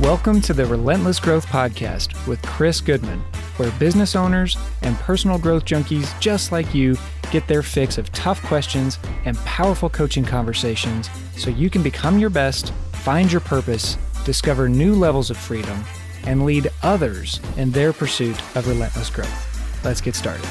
Welcome to the Relentless Growth Podcast with Chris Goodman, where business owners and personal growth junkies just like you get their fix of tough questions and powerful coaching conversations so you can become your best, find your purpose, discover new levels of freedom, and lead others in their pursuit of relentless growth. Let's get started.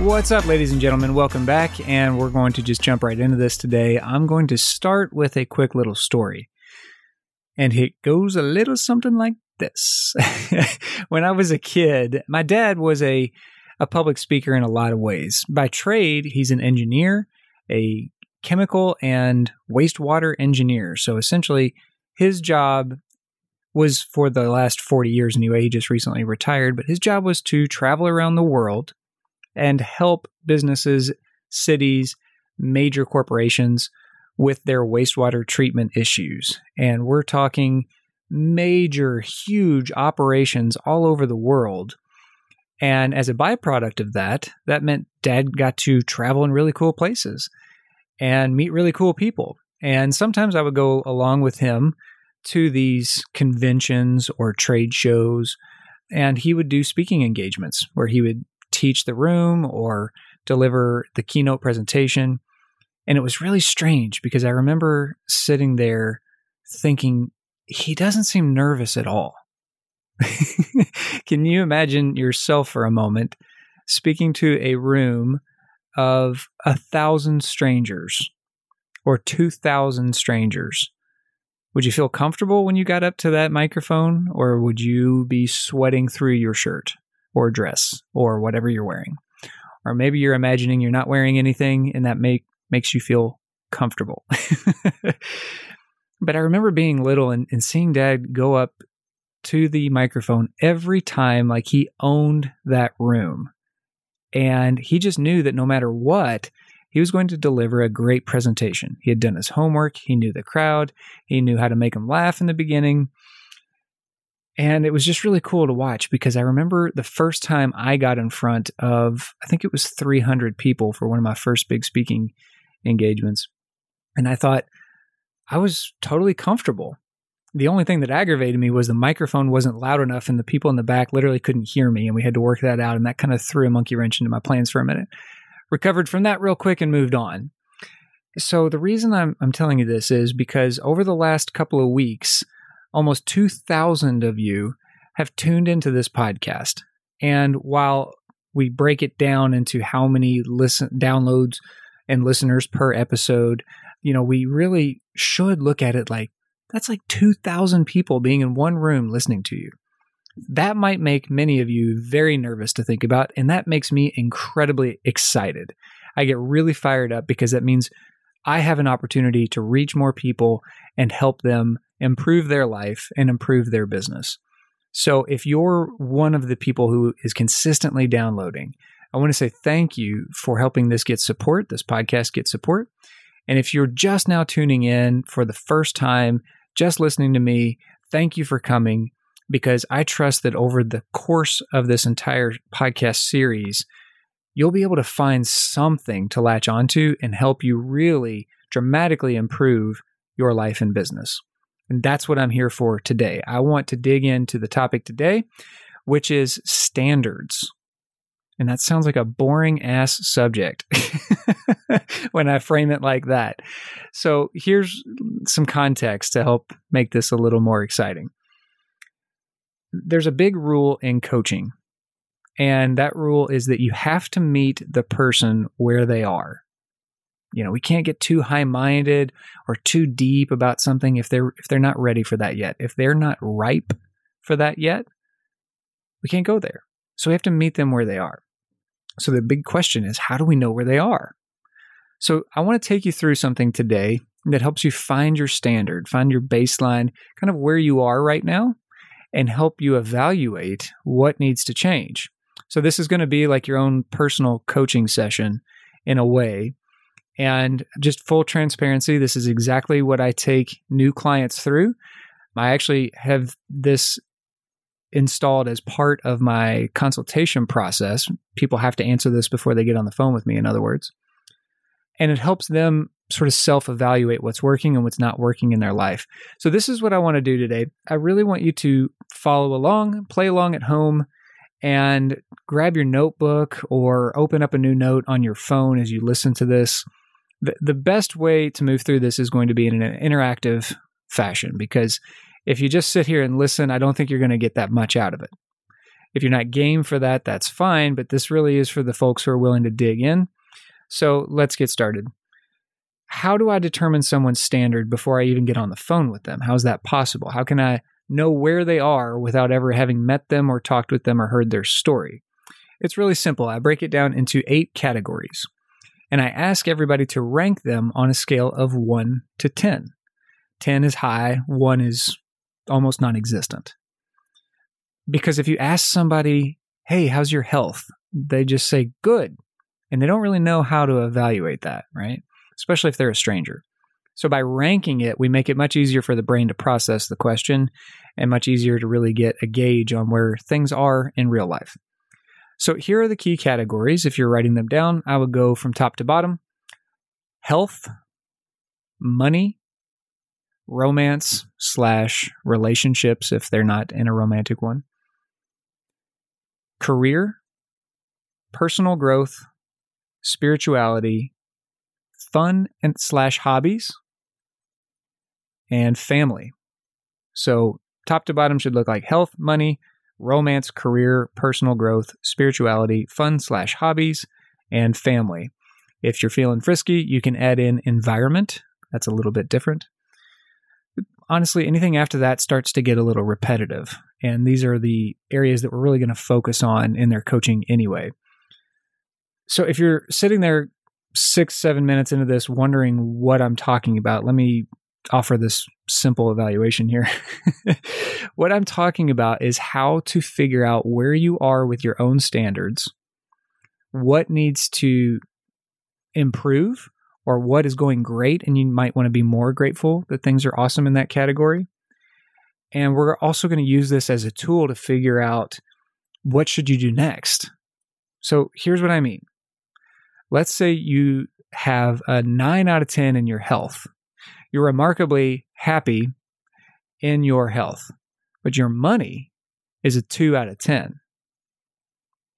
What's up, ladies and gentlemen? Welcome back, and we're going to just jump right into this today. I'm going to start with a quick little story, and it goes a little something like this. when I was a kid, my dad was a, a public speaker in a lot of ways. By trade, he's an engineer, a chemical and wastewater engineer. So essentially, his job was for the last 40 years anyway. He just recently retired, but his job was to travel around the world and help businesses, cities, major corporations with their wastewater treatment issues. And we're talking major, huge operations all over the world. And as a byproduct of that, that meant dad got to travel in really cool places and meet really cool people. And sometimes I would go along with him to these conventions or trade shows, and he would do speaking engagements where he would teach the room or deliver the keynote presentation. And it was really strange because I remember sitting there thinking, he doesn't seem nervous at all. Can you imagine yourself for a moment speaking to a room of a thousand strangers or 2,000 strangers? Would you feel comfortable when you got up to that microphone, or would you be sweating through your shirt? Or dress or whatever you're wearing. Or maybe you're imagining you're not wearing anything and that make, makes you feel comfortable. but I remember being little and, and seeing dad go up to the microphone every time like he owned that room. And he just knew that no matter what, he was going to deliver a great presentation. He had done his homework, he knew the crowd, he knew how to make them laugh in the beginning, and it was just really cool to watch because I remember the first time I got in front of, I think it was 300 people for one of my first big speaking engagements. And I thought I was totally comfortable. The only thing that aggravated me was the microphone wasn't loud enough and the people in the back literally couldn't hear me. And we had to work that out. And that kind of threw a monkey wrench into my plans for a minute. Recovered from that real quick and moved on. So the reason I'm, I'm telling you this is because over the last couple of weeks, almost 2,000 of you have tuned into this podcast. And while we break it down into how many listen downloads and listeners per episode, you know, we really should look at it like that's like 2,000 people being in one room listening to you. That might make many of you very nervous to think about, and that makes me incredibly excited. I get really fired up because that means I have an opportunity to reach more people and help them improve their life and improve their business. So if you're one of the people who is consistently downloading, I want to say thank you for helping this get support, this podcast get support. And if you're just now tuning in for the first time, just listening to me, thank you for coming because I trust that over the course of this entire podcast series, you'll be able to find something to latch onto and help you really dramatically improve your life and business. And that's what I'm here for today. I want to dig into the topic today, which is standards. And that sounds like a boring ass subject when I frame it like that. So here's some context to help make this a little more exciting. There's a big rule in coaching, and that rule is that you have to meet the person where they are you know we can't get too high minded or too deep about something if they're if they're not ready for that yet. If they're not ripe for that yet we can't go there. So we have to meet them where they are. So the big question is how do we know where they are? So i want to take you through something today that helps you find your standard find your baseline kind of where you are right now and help you evaluate what needs to change. So this is going to be like your own personal coaching session in a way and just full transparency, this is exactly what I take new clients through. I actually have this installed as part of my consultation process. People have to answer this before they get on the phone with me, in other words. and it helps them sort of self evaluate what's working and what's not working in their life. So, this is what I want to do today. I really want you to follow along, play along at home, and grab your notebook or open up a new note on your phone as you listen to this. The, best way to move through this is going to be in an interactive fashion because if you just sit here and listen, I don't think you're going to get that much out of it. If you're not game for that, that's fine, but this really is for the folks who are willing to dig in. So let's get started. How do I determine someone's standard before I even get on the phone with them? How is that possible? How can I know where they are without ever having met them or talked with them or heard their story? It's really simple. I break it down into eight categories, and I ask everybody to rank them on a scale of 1 to 10. 10 is high, 1 is almost non existent. Because if you ask somebody, hey, how's your health? They just say, good. And they don't really know how to evaluate that, right? Especially if they're a stranger. So by ranking it, we make it much easier for the brain to process the question and much easier to really get a gauge on where things are in real life. So here are the key categories. If you're writing them down, I would go from top to bottom health, money, romance slash relationships if they're not in a romantic one, career, personal growth, spirituality, fun and slash hobbies, and family. So top to bottom should look like health, money, romance, career, personal growth, spirituality, fun slash hobbies, and family. If you're feeling frisky, you can add in environment. That's a little bit different. Honestly, anything after that starts to get a little repetitive. And these are the areas that we're really going to focus on in their coaching anyway. So if you're sitting there six, seven minutes into this wondering what I'm talking about, let me offer this simple evaluation here. what I'm talking about is how to figure out where you are with your own standards, what needs to improve, or what is going great, and you might want to be more grateful that things are awesome in that category. And we're also going to use this as a tool to figure out what should you do next. So here's what I mean. Let's say you have a 9 out of 10 in your health you're remarkably happy in your health, but your money is a two out of 10.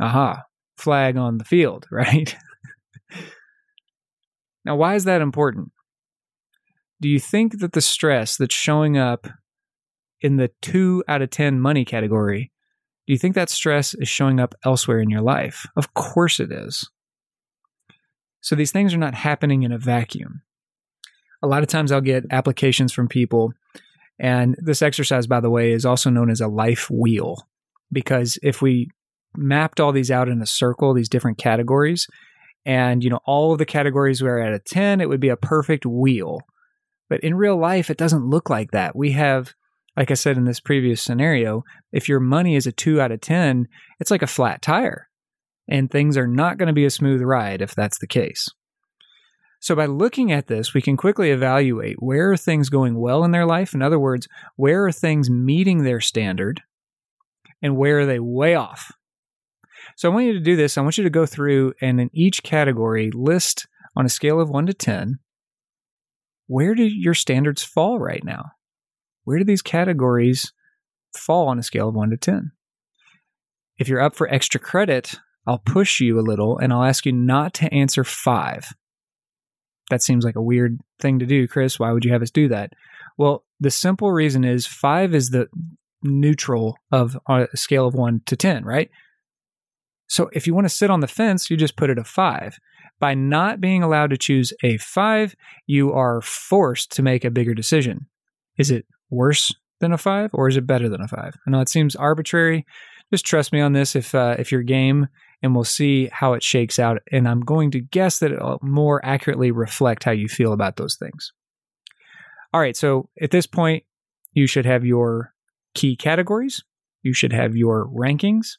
Aha, flag on the field, right? now, why is that important? Do you think that the stress that's showing up in the two out of 10 money category, do you think that stress is showing up elsewhere in your life? Of course it is. So these things are not happening in a vacuum a lot of times I'll get applications from people. And this exercise, by the way, is also known as a life wheel. Because if we mapped all these out in a circle, these different categories, and you know, all of the categories were at a 10, it would be a perfect wheel. But in real life, it doesn't look like that. We have, like I said in this previous scenario, if your money is a two out of 10, it's like a flat tire. And things are not going to be a smooth ride if that's the case. So, by looking at this, we can quickly evaluate where are things going well in their life? In other words, where are things meeting their standard and where are they way off? So, I want you to do this. I want you to go through and in each category list on a scale of 1 to 10 where do your standards fall right now? Where do these categories fall on a scale of 1 to 10? If you're up for extra credit, I'll push you a little and I'll ask you not to answer 5 that seems like a weird thing to do, Chris. Why would you have us do that? Well, the simple reason is five is the neutral of a scale of one to 10, right? So if you want to sit on the fence, you just put it a five. By not being allowed to choose a five, you are forced to make a bigger decision. Is it worse than a five or is it better than a five? I know it seems arbitrary. Just trust me on this. If uh, if your game and we'll see how it shakes out. And I'm going to guess that it'll more accurately reflect how you feel about those things. All right, so at this point, you should have your key categories, you should have your rankings.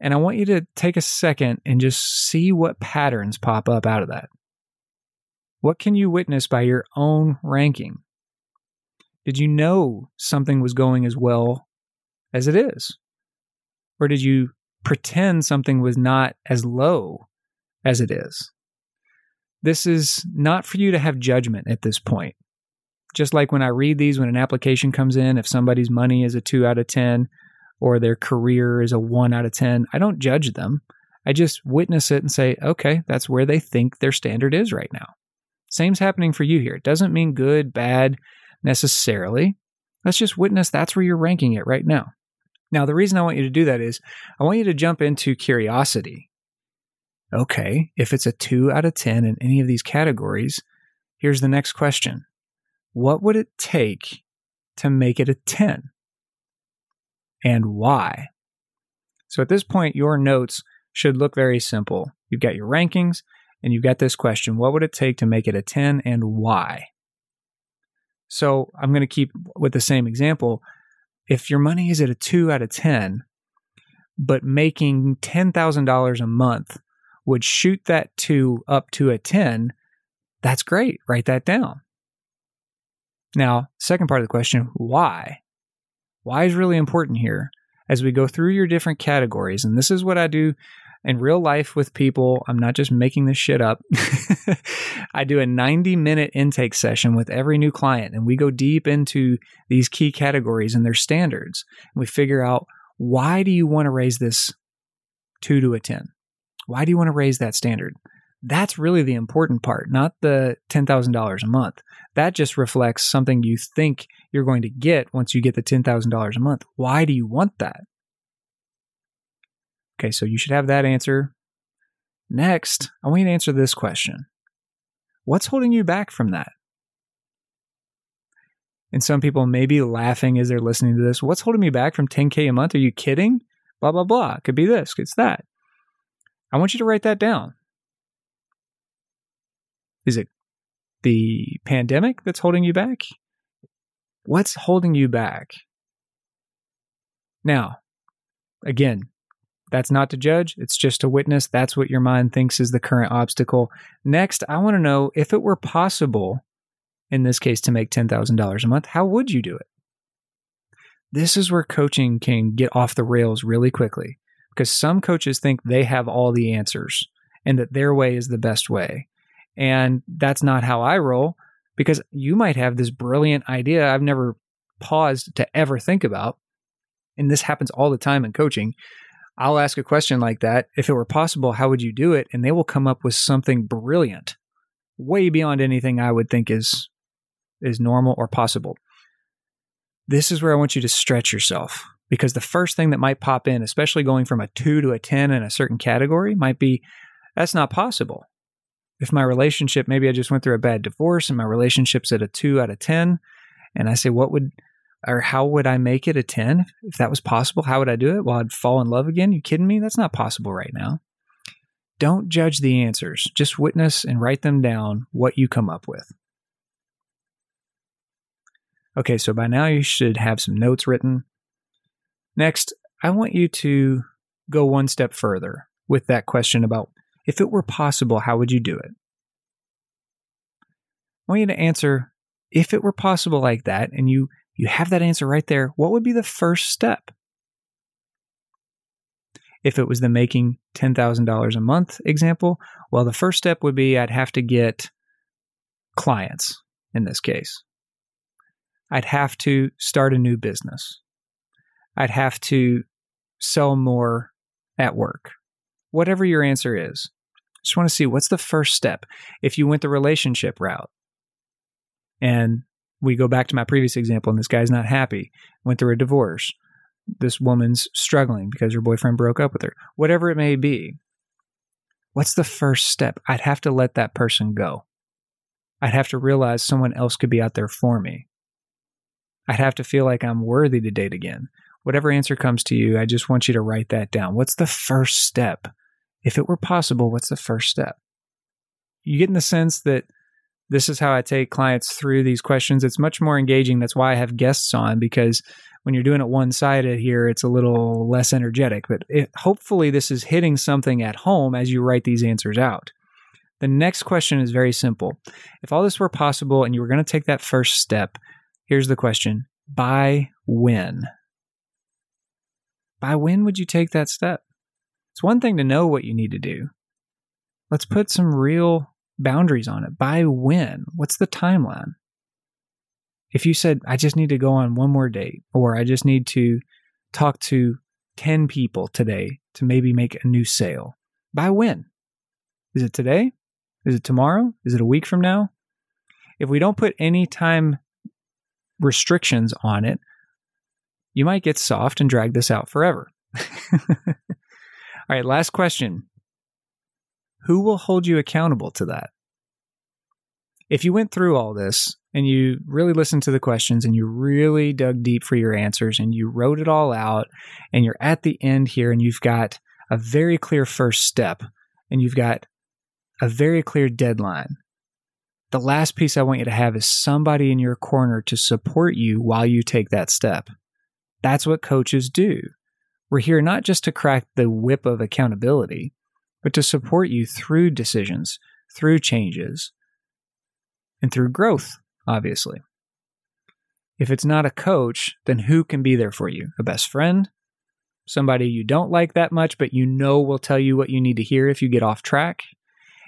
And I want you to take a second and just see what patterns pop up out of that. What can you witness by your own ranking? Did you know something was going as well as it is? Or did you pretend something was not as low as it is. this is not for you to have judgment at this point. Just like when I read these, when an application comes in, if somebody's money is a two out of 10 or their career is a one out of 10, I don't judge them. I just witness it and say, okay, that's where they think their standard is right now. Same's happening for you here. It doesn't mean good, bad necessarily. Let's just witness that's where you're ranking it right now. Now, the reason I want you to do that is I want you to jump into curiosity. Okay, if it's a 2 out of 10 in any of these categories, here's the next question What would it take to make it a 10? And why? So at this point, your notes should look very simple. You've got your rankings and you've got this question What would it take to make it a 10 and why? So I'm going to keep with the same example. If your money is at a 2 out of 10, but making $10,000 a month would shoot that 2 up to a 10, that's great. Write that down. Now, second part of the question, why? Why is really important here as we go through your different categories. And this is what I do in real life with people. I'm not just making this shit up. I do a 90 minute intake session with every new client, and we go deep into these key categories and their standards. And we figure out why do you want to raise this two to a 10? Why do you want to raise that standard? That's really the important part, not the $10,000 a month. That just reflects something you think you're going to get once you get the $10,000 a month. Why do you want that? Okay, so you should have that answer. Next, I want you to answer this question What's holding you back from that? And some people may be laughing as they're listening to this. What's holding me back from 10K a month? Are you kidding? Blah, blah, blah. Could be this, it's that. I want you to write that down. Is it the pandemic that's holding you back? What's holding you back? Now, again, that's not to judge, it's just to witness. That's what your mind thinks is the current obstacle. Next, I want to know if it were possible, in this case, to make $10,000 a month, how would you do it? This is where coaching can get off the rails really quickly because some coaches think they have all the answers and that their way is the best way. And that's not how I roll because you might have this brilliant idea I've never paused to ever think about. And this happens all the time in coaching. I'll ask a question like that. If it were possible, how would you do it? And they will come up with something brilliant, way beyond anything I would think is is normal or possible. This is where I want you to stretch yourself because the first thing that might pop in, especially going from a 2 to a 10 in a certain category, might be that's not possible if my relationship, maybe I just went through a bad divorce and my relationship's at a two out of 10, and I say, what would, or how would I make it a 10? If that was possible, how would I do it? Well, I'd fall in love again. You kidding me? That's not possible right now. Don't judge the answers. Just witness and write them down what you come up with. Okay, so by now you should have some notes written. Next, I want you to go one step further with that question about if it were possible, how would you do it? I want you to answer if it were possible like that and you you have that answer right there, what would be the first step? If it was the making $10,000 a month example, well, the first step would be I'd have to get clients in this case. I'd have to start a new business. I'd have to sell more at work. Whatever your answer is, just want to see what's the first step. If you went the relationship route, and we go back to my previous example, and this guy's not happy, went through a divorce. This woman's struggling because her boyfriend broke up with her. Whatever it may be, what's the first step? I'd have to let that person go. I'd have to realize someone else could be out there for me. I'd have to feel like I'm worthy to date again. Whatever answer comes to you, I just want you to write that down. What's the first step? if it were possible, what's the first step? You get in the sense that this is how I take clients through these questions. It's much more engaging. That's why I have guests on because when you're doing it one sided here, it's a little less energetic. But it, hopefully, this is hitting something at home as you write these answers out. The next question is very simple. If all this were possible and you were going to take that first step, here's the question By when? By when would you take that step? It's one thing to know what you need to do. Let's put some real boundaries on it. By when? What's the timeline? If you said, I just need to go on one more date, or I just need to talk to 10 people today to maybe make a new sale, by when? Is it today? Is it tomorrow? Is it a week from now? If we don't put any time restrictions on it, you might get soft and drag this out forever. all right, last question. Who will hold you accountable to that? If you went through all this and you really listened to the questions and you really dug deep for your answers and you wrote it all out and you're at the end here and you've got a very clear first step and you've got a very clear deadline. The last piece I want you to have is somebody in your corner to support you while you take that step. That's what coaches do. We're here not just to crack the whip of accountability, but to support you through decisions, through changes, and through growth, obviously. If it's not a coach, then who can be there for you? A best friend? Somebody you don't like that much, but you know will tell you what you need to hear if you get off track?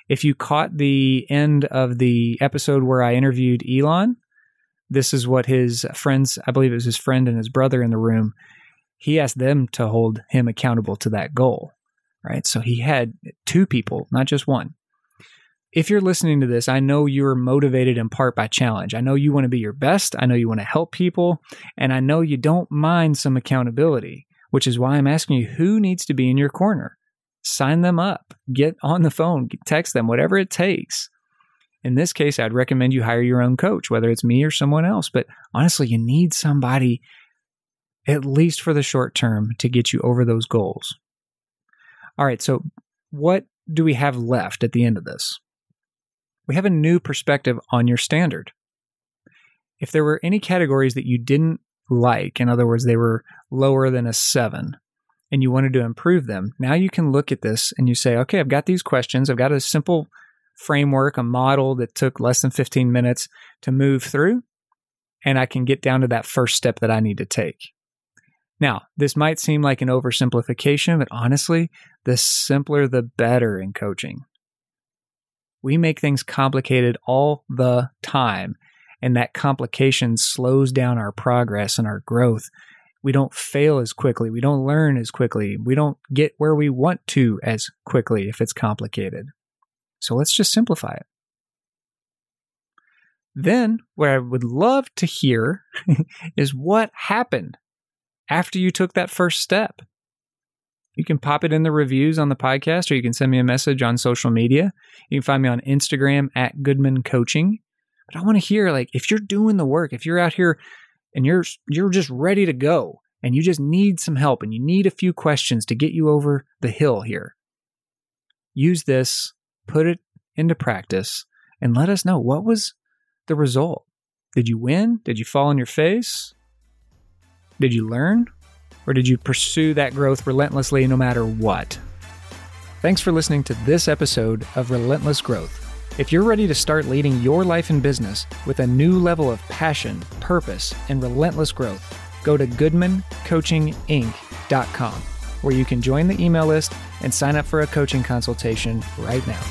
If you caught the end of the episode where I interviewed Elon, this is what his friends, I believe it was his friend and his brother in the room, he asked them to hold him accountable to that goal, right? So he had two people, not just one. If you're listening to this, I know you're motivated in part by challenge. I know you want to be your best. I know you want to help people. And I know you don't mind some accountability, which is why I'm asking you who needs to be in your corner? sign them up, get on the phone, text them, whatever it takes. In this case, I'd recommend you hire your own coach, whether it's me or someone else. But honestly, you need somebody, at least for the short term, to get you over those goals. All right, so what do we have left at the end of this? We have a new perspective on your standard. If there were any categories that you didn't like, in other words, they were lower than a seven, and you wanted to improve them, now you can look at this and you say, okay, I've got these questions. I've got a simple framework, a model that took less than 15 minutes to move through, and I can get down to that first step that I need to take. Now, this might seem like an oversimplification, but honestly, the simpler the better in coaching. We make things complicated all the time, and that complication slows down our progress and our growth we don't fail as quickly. We don't learn as quickly. We don't get where we want to as quickly if it's complicated. So let's just simplify it. Then, what I would love to hear is what happened after you took that first step. You can pop it in the reviews on the podcast, or you can send me a message on social media. You can find me on Instagram at Goodman Coaching. But I want to hear, like, if you're doing the work, if you're out here and you're you're just ready to go and you just need some help and you need a few questions to get you over the hill here. Use this, put it into practice and let us know what was the result. Did you win? Did you fall on your face? Did you learn? Or did you pursue that growth relentlessly no matter what? Thanks for listening to this episode of Relentless Growth. If you're ready to start leading your life and business with a new level of passion, purpose, and relentless growth, go to goodmancoachinginc.com, where you can join the email list and sign up for a coaching consultation right now.